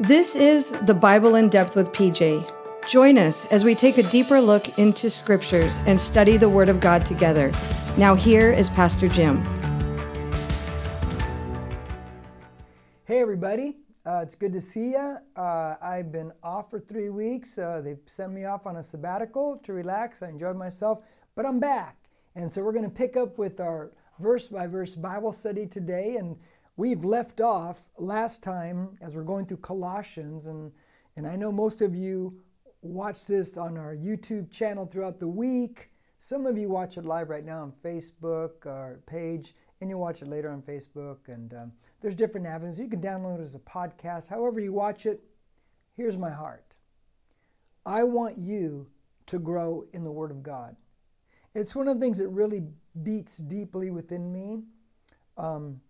This is the Bible in Depth with PJ. Join us as we take a deeper look into scriptures and study the Word of God together. Now, here is Pastor Jim. Hey, everybody. Uh, it's good to see you. Uh, I've been off for three weeks. Uh, they sent me off on a sabbatical to relax. I enjoyed myself, but I'm back. And so we're going to pick up with our verse by verse Bible study today. And we've left off last time as we're going through Colossians. And, and I know most of you watch this on our YouTube channel throughout the week. Some of you watch it live right now on Facebook, our page, and you'll watch it later on Facebook. And um, there's different avenues. You can download it as a podcast. However, you watch it, here's my heart. I want you to grow in the Word of God. It's one of the things that really beats deeply within me. Um,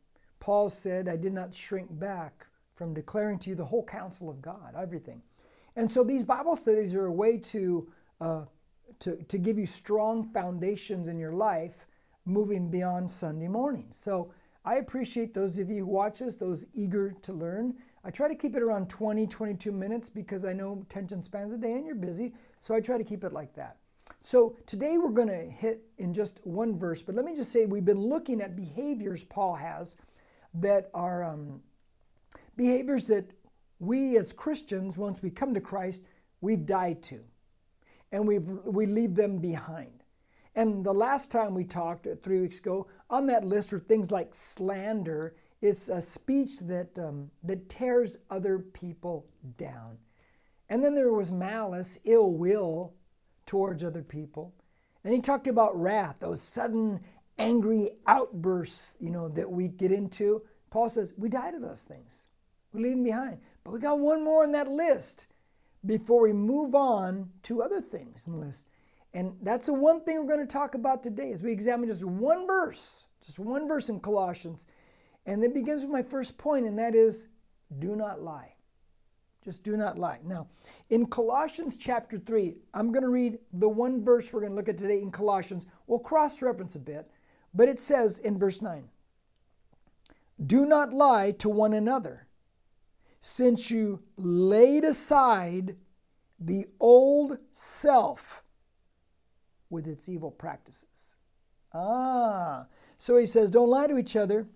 Paul said, I did not shrink back from declaring to you the whole counsel of God, everything. And so these Bible studies are a way to, uh, to, to give you strong foundations in your life moving beyond Sunday morning. So I appreciate those of you who watch us, those eager to learn. I try to keep it around 20, 22 minutes because I know attention spans a day and you're busy. So I try to keep it like that. So today we're going to hit in just one verse, but let me just say we've been looking at behaviors Paul has that are um, behaviors that we as Christians, once we come to Christ, we've died to, and we we leave them behind. And the last time we talked uh, three weeks ago, on that list were things like slander. It's a speech that um, that tears other people down, and then there was malice, ill will towards other people. And he talked about wrath, those sudden angry outbursts, you know, that we get into. Paul says, we die to those things. We leave them behind. But we got one more on that list before we move on to other things in the list. And that's the one thing we're going to talk about today as we examine just one verse, just one verse in Colossians. And it begins with my first point, and that is do not lie. Just do not lie. Now, in Colossians chapter 3, I'm going to read the one verse we're going to look at today in Colossians. We'll cross reference a bit, but it says in verse 9 Do not lie to one another, since you laid aside the old self with its evil practices. Ah, so he says, Don't lie to each other.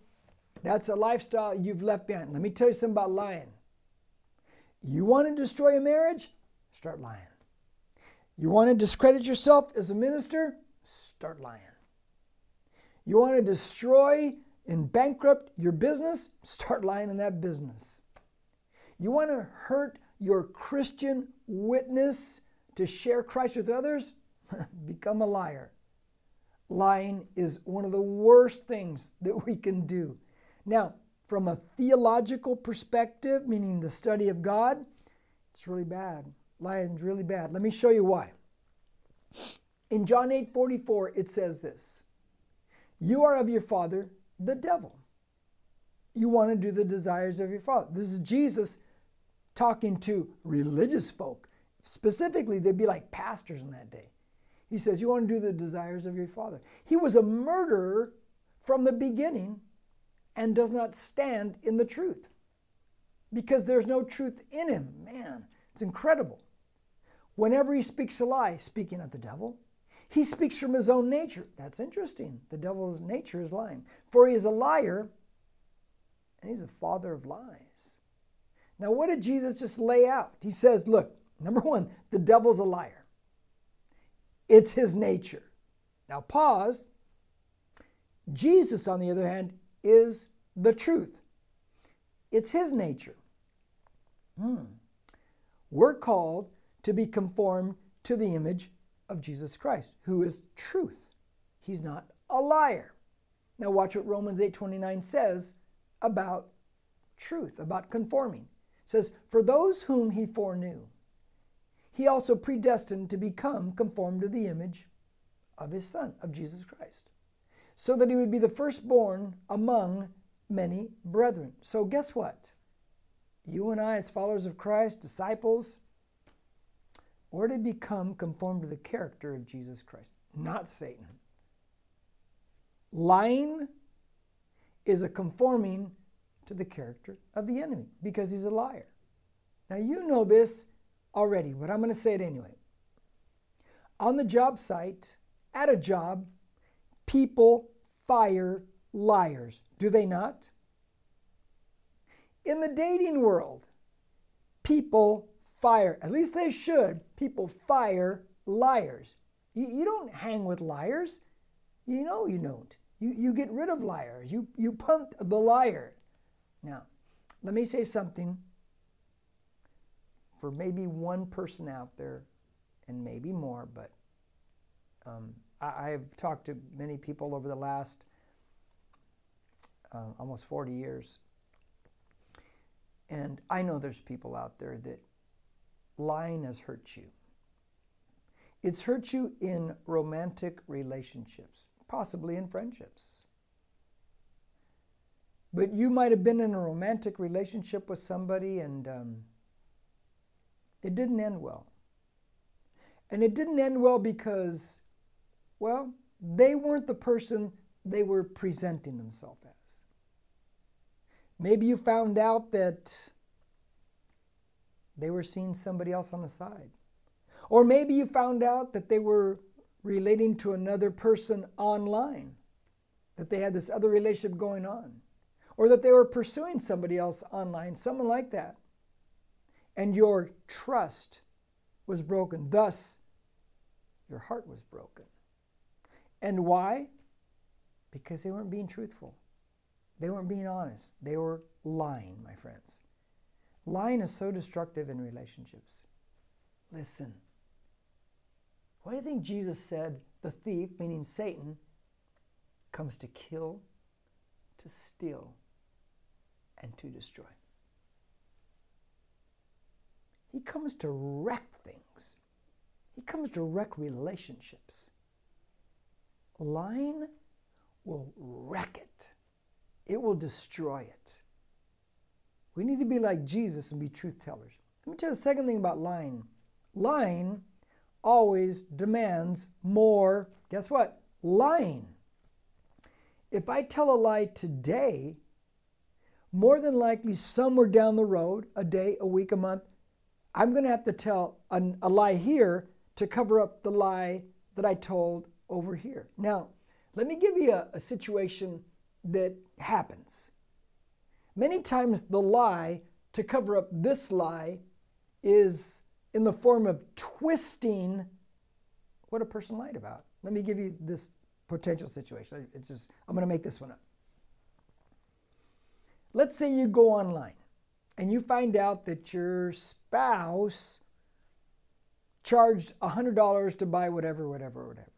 That's a lifestyle you've left behind. Let me tell you something about lying. You want to destroy a marriage? Start lying. You want to discredit yourself as a minister? Start lying. You want to destroy and bankrupt your business? Start lying in that business. You want to hurt your Christian witness to share Christ with others? Become a liar. Lying is one of the worst things that we can do. Now, from a theological perspective, meaning the study of God, it's really bad. Lying's really bad. Let me show you why. In John 8 44, it says this You are of your father, the devil. You want to do the desires of your father. This is Jesus talking to religious folk. Specifically, they'd be like pastors in that day. He says, You want to do the desires of your father. He was a murderer from the beginning and does not stand in the truth because there's no truth in him. Man, it's incredible. Whenever he speaks a lie, speaking of the devil, he speaks from his own nature. That's interesting. The devil's nature is lying. For he is a liar and he's a father of lies. Now, what did Jesus just lay out? He says, look, number one, the devil's a liar, it's his nature. Now, pause. Jesus, on the other hand, is the truth. It's His nature. Hmm. We're called to be conformed to the image of Jesus Christ, who is truth. He's not a liar. Now watch what Romans 8:29 says about truth, about conforming. It says, "For those whom he foreknew, he also predestined to become conformed to the image of his son, of Jesus Christ." so that he would be the firstborn among many brethren. So, guess what? You and I, as followers of Christ, disciples, we're to become conformed to the character of Jesus Christ, not Satan. Lying is a conforming to the character of the enemy because he's a liar. Now, you know this already, but I'm going to say it anyway. On the job site, at a job, people fire liars, do they not? In the dating world, people fire, at least they should, people fire liars. You, you don't hang with liars. You know you don't. You, you get rid of liars. You, you punt the liar. Now, let me say something for maybe one person out there, and maybe more, but um, I, have talked to many people over the last uh, almost 40 years. And I know there's people out there that lying has hurt you. It's hurt you in romantic relationships, possibly in friendships. But you might have been in a romantic relationship with somebody and um, it didn't end well. And it didn't end well because, well, they weren't the person they were presenting themselves as. Maybe you found out that they were seeing somebody else on the side. Or maybe you found out that they were relating to another person online, that they had this other relationship going on, or that they were pursuing somebody else online, someone like that. And your trust was broken. Thus, your heart was broken. And why? Because they weren't being truthful. They weren't being honest. They were lying, my friends. Lying is so destructive in relationships. Listen, why do you think Jesus said the thief, meaning Satan, comes to kill, to steal, and to destroy? He comes to wreck things. He comes to wreck relationships. Lying will wreck it. It will destroy it. We need to be like Jesus and be truth tellers. Let me tell you the second thing about lying. Lying always demands more, guess what? Lying. If I tell a lie today, more than likely somewhere down the road, a day, a week, a month, I'm going to have to tell a, a, lie here to cover up the lie that I told over here. Now, let me give you a, a situation that happens. Many times, the lie to cover up this lie is in the form of twisting what a person lied about. Let me give you this potential situation. It's just, I'm going to make this one up. Let's say you go online and you find out that your spouse charged $100 to buy whatever, whatever, whatever.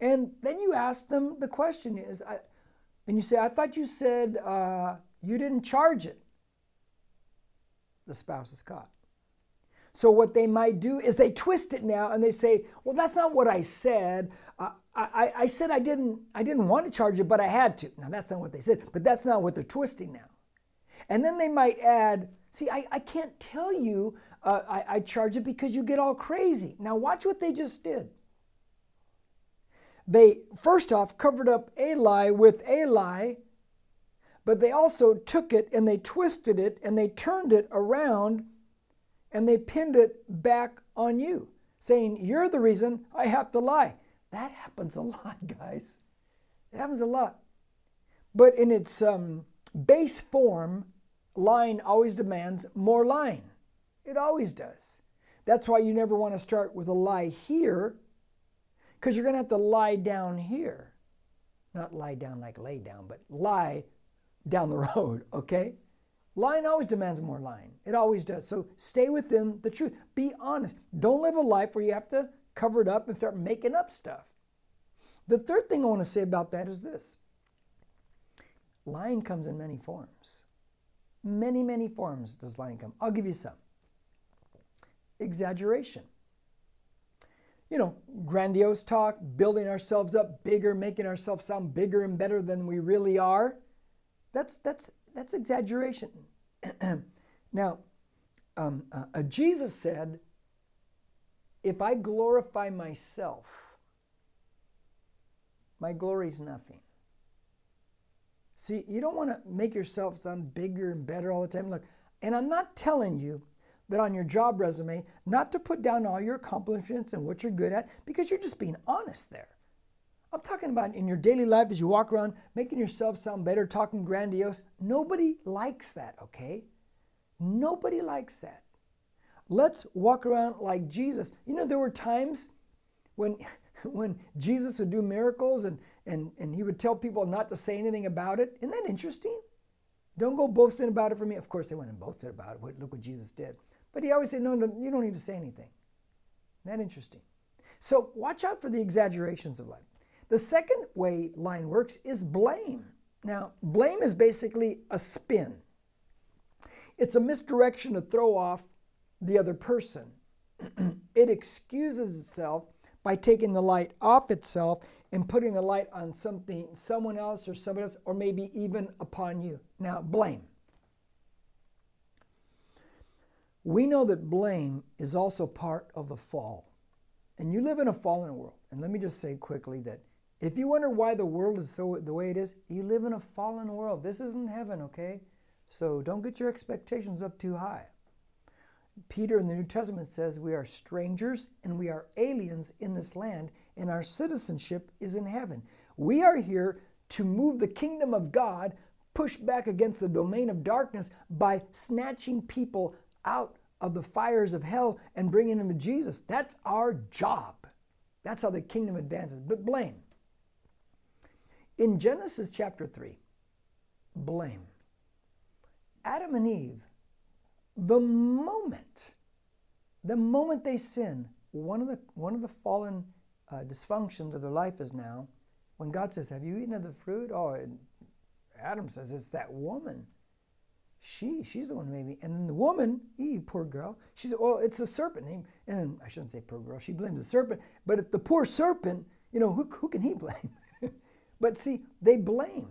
And then you ask them, the question is, I, and you say, I thought you said uh, you didn't charge it. The spouse is caught. So what they might do is they twist it now and they say, "Well, that's not what I said. Uh, I, I said I didn't I didn't want to charge it, but I had to." Now that's not what they said, but that's not what they're twisting now. And then they might add, "See, I, I can't tell you uh, I, I charge it because you get all crazy." Now watch what they just did. They first off covered up a lie with a lie, but they also took it and they twisted it and they turned it around and they pinned it back on you, saying, You're the reason I have to lie. That happens a lot, guys. It happens a lot. But in its um, base form, lying always demands more lying. It always does. That's why you never want to start with a lie here, because you're going to have to lie down here. Not lie down like lay down, but lie down the road, okay? Lying always demands more lying. It always does. So stay within the truth. Be honest. Don't live a life where you have to cover it up and start making up stuff. The third thing I want to say about that is this lying comes in many forms. Many, many forms does lying come. I'll give you some. Exaggeration. You know, grandiose talk, building ourselves up bigger, making ourselves sound bigger and better than we really are. That's, that's that's exaggeration. now, um, uh, uh, Jesus said, if I glorify myself, my glory is nothing. See, you don't want to make yourself sound bigger and better all the time. Look, and I'm not telling you that on your job resume, not to put down all your accomplishments and what you're good at, because you're just being honest there. I'm talking about in your daily life as you walk around making yourself sound better, talking grandiose. Nobody likes that, okay? Nobody likes that. Let's walk around like Jesus. You know, there were times when when Jesus would do miracles and, and, and he would tell people not to say anything about it. Isn't that interesting? Don't go boasting about it for me. Of course, they went and boasted about it. Look what Jesus did. But he always said, no, no, you don't need to say anything. Isn't that interesting? So watch out for the exaggerations of life. The second way line works is blame. Now, blame is basically a spin. It's a misdirection to throw off the other person. it excuses itself by taking the light off itself and putting the light on something, someone else or somebody else, or maybe even upon you. Now, blame. We know that blame is also part of the fall. And you live in a fallen world. And let me just say quickly that if you wonder why the world is so the way it is, you live in a fallen world. This isn't heaven, okay? So don't get your expectations up too high. Peter in the New Testament says we are strangers and we are aliens in this land, and our citizenship is in heaven. We are here to move the kingdom of God, push back against the domain of darkness by snatching people out of the fires of hell and bringing them to Jesus. That's our job. That's how the kingdom advances. But blame. In Genesis chapter 3, blame. Adam and Eve, the moment, the moment they sin, one of the, one of the fallen uh, dysfunctions of their life is now when God says, Have you eaten of the fruit? Oh, Adam says, It's that woman. She, she's the one who made me. And then the woman, Eve, poor girl, she said, Well, it's a serpent. And I shouldn't say poor girl, she blames the serpent. But the poor serpent, you know, who, who can he blame? But see, they blame.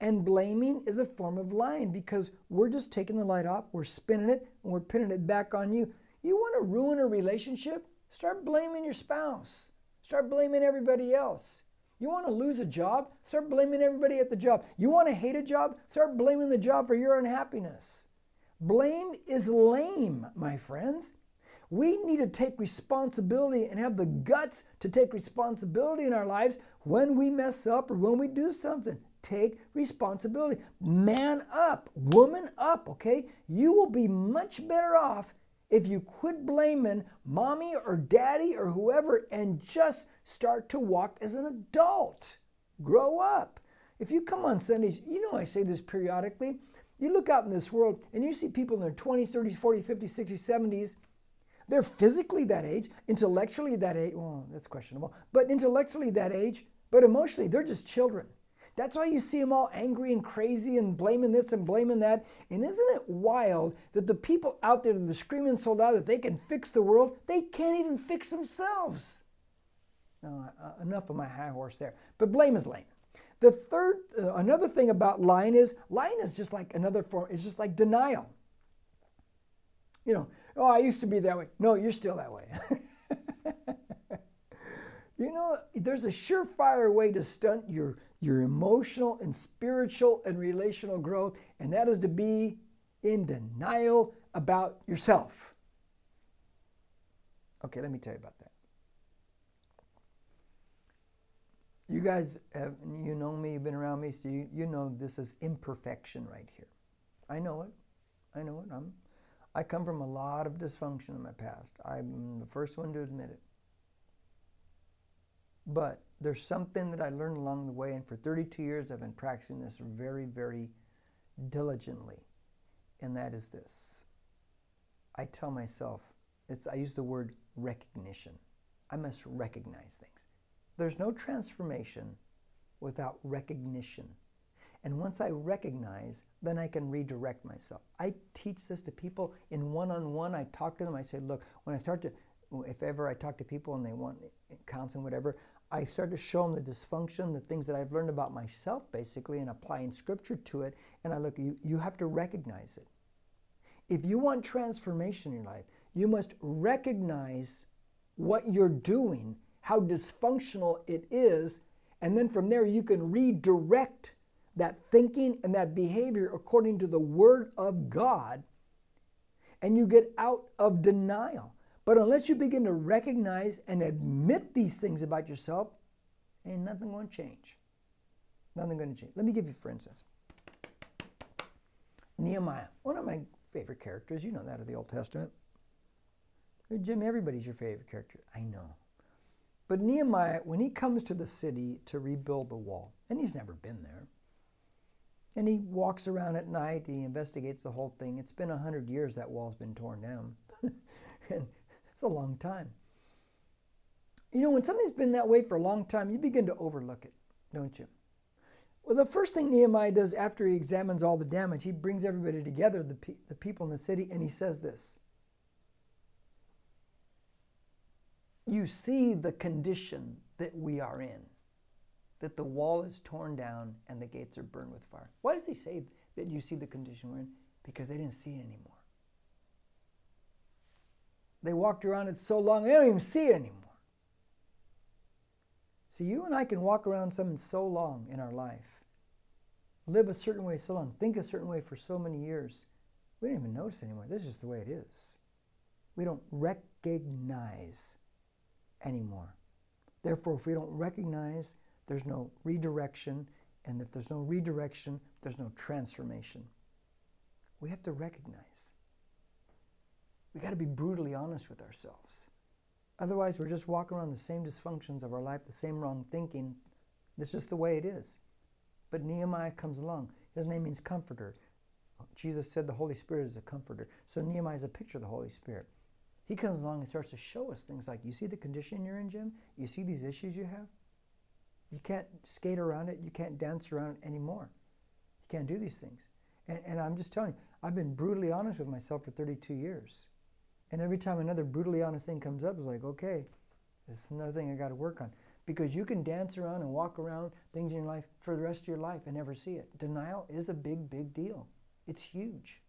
And blaming is a form of lying because we're just taking the light off, we're spinning it, and we're pinning it back on you. You want to ruin a relationship? Start blaming your spouse. Start blaming everybody else. You want to lose a job? Start blaming everybody at the job. You want to hate a job? Start blaming the job for your unhappiness. Blame is lame, my friends. We need to take responsibility and have the guts to take responsibility in our lives when we mess up or when we do something. Take responsibility. Man up, woman up, okay? You will be much better off if you quit blaming mommy or daddy or whoever and just start to walk as an adult. Grow up. If you come on Sundays, you know I say this periodically. You look out in this world and you see people in their 20s, 30s, 40s, 50s, 60s, 70s they're physically that age, intellectually that age. Well, that's questionable, but intellectually that age, but emotionally, they're just children. That's why you see them all angry and crazy and blaming this and blaming that. And isn't it wild that the people out there that are screaming so loud that they can fix the world, they can't even fix themselves? No, uh, enough of my high horse there. But blame is lame. The third, uh, another thing about lying is lying is just like another form. It's just like denial. You know, oh, I used to be that way. No, you're still that way. you know, there's a surefire way to stunt your, your emotional and spiritual and relational growth, and that is to be in denial about yourself. Okay, let me tell you about that. You guys have, you know me, you've been around me, so you, you know this is imperfection right here. I know it. I know it. I'm I come from a lot of dysfunction in my past. I'm the first one to admit it. But there's something that I learned along the way, and for 32 years I've been practicing this very, very diligently, and that is this. I tell myself, it's, I use the word recognition. I must recognize things. There's no transformation without recognition. And once I recognize, then I can redirect myself. I teach this to people in one on one. I talk to them. I say, look, when I start to, if ever I talk to people and they want counseling, whatever, I start to show them the dysfunction, the things that I've learned about myself, basically, and applying scripture to it. And I look, you, you have to recognize it. If you want transformation in your life, you must recognize what you're doing, how dysfunctional it is, and then from there you can redirect that thinking and that behavior according to the Word of God. and you get out of denial. But unless you begin to recognize and admit these things about yourself, ain't nothing going to change. Nothing going to change. Let me give you, for instance, Nehemiah, one of my favorite characters. You know that of the Old Testament. Jim, everybody's your favorite character. I know. But Nehemiah, when he comes to the city to rebuild the wall, and he's never been there, and he walks around at night, he investigates the whole thing. It's been a hundred years that wall's been torn down. and it's a long time. You know, when something's been that way for a long time, you begin to overlook it, don't you? Well, the first thing Nehemiah does after he examines all the damage, he brings everybody together, the, pe- the people in the city, and he says this You see the condition that we are in, that the wall is torn down and the gates are burned with fire. Why does he say that you see the condition we're in? Because they didn't see it anymore. They walked around it so long, they don't even see it anymore. See, you and I can walk around something so long in our life, live a certain way so long, think a certain way for so many years, we don't even notice anymore. This is just the way it is. We don't recognize anymore. Therefore, if we don't recognize, there's no redirection, and if there's no redirection, there's no transformation. We have to recognize. We got to be brutally honest with ourselves. Otherwise, we're just walking around the same dysfunctions of our life, the same wrong thinking. That's just the way it is. But Nehemiah comes along. His name means comforter. Jesus said the Holy Spirit is a comforter. So Nehemiah is a picture of the Holy Spirit. He comes along and starts to show us things like, you see the condition you're in, Jim? You see these issues you have? You can't skate around it. You can't dance around it anymore. You can't do these things. And, and I'm just telling you, I've been brutally honest with myself for 32 years. And every time another brutally honest thing comes up, it's like, okay, this is another thing I got to work on. Because you can dance around and walk around things in your life for the rest of your life and never see it. Denial is a big, big deal. It's huge.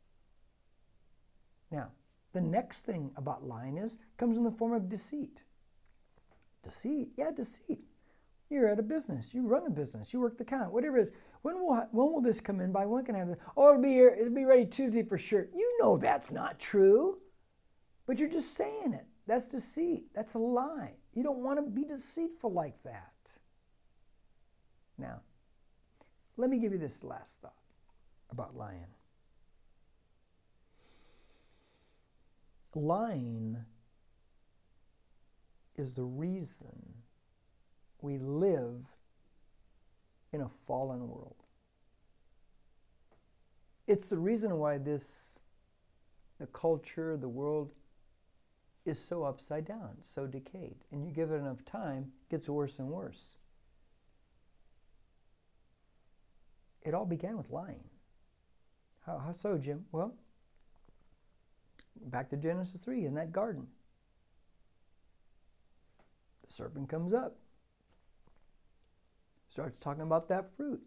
Now, the next thing about lying is comes in the form of deceit. Deceit, yeah, deceit. You're at a business. You run a business. You work the count. Whatever it is. When will when will this come in by? When can I have this? Oh, it'll be here. It'll be ready Tuesday for sure. You know that's not true, but you're just saying it. That's deceit. That's a lie. You don't want to be deceitful like that. Now, let me give you this last thought about lying. lying is the reason we live in a fallen world. It's the reason why this, the culture, the world, is so upside down, so decayed. And you give it enough time, it gets worse and worse. It all began with lying. How, how so, Jim? Well, back to Genesis 3 in that garden. The serpent comes up, starts talking about that fruit.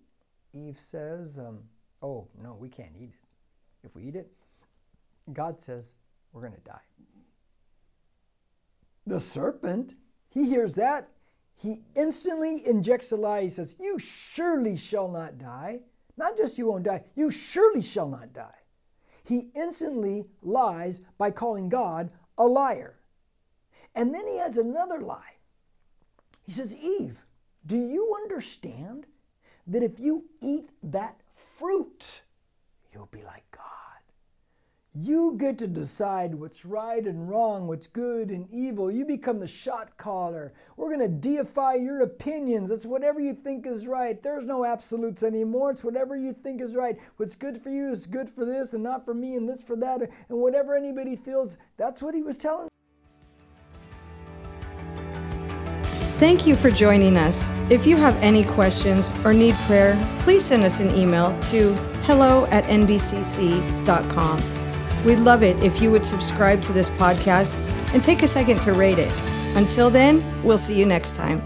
Eve says, um, Oh, no, we can't eat it. If we eat it, God says, We're going to die. The serpent, he hears that. He instantly injects a lie. He says, You surely shall not die. Not just you won't die, you surely shall not die he instantly lies by calling God a liar. And then he adds another lie. He says, Eve, do you understand that if you eat that fruit, you'll be like God? You get to decide what's right and wrong, what's good and evil. You become the shot caller. We're going to deify your opinions. It's whatever you think is right. There's no absolutes anymore. It's whatever you think is right. What's good for you is good for this and not for me and this for that. And whatever anybody feels, that's what he was telling. Thank you for joining us. If you have any questions or need prayer, please send us an email to hello at nbcc.com. We'd love it if you would subscribe to this podcast and take a second to rate it. Until then, we'll see you next time.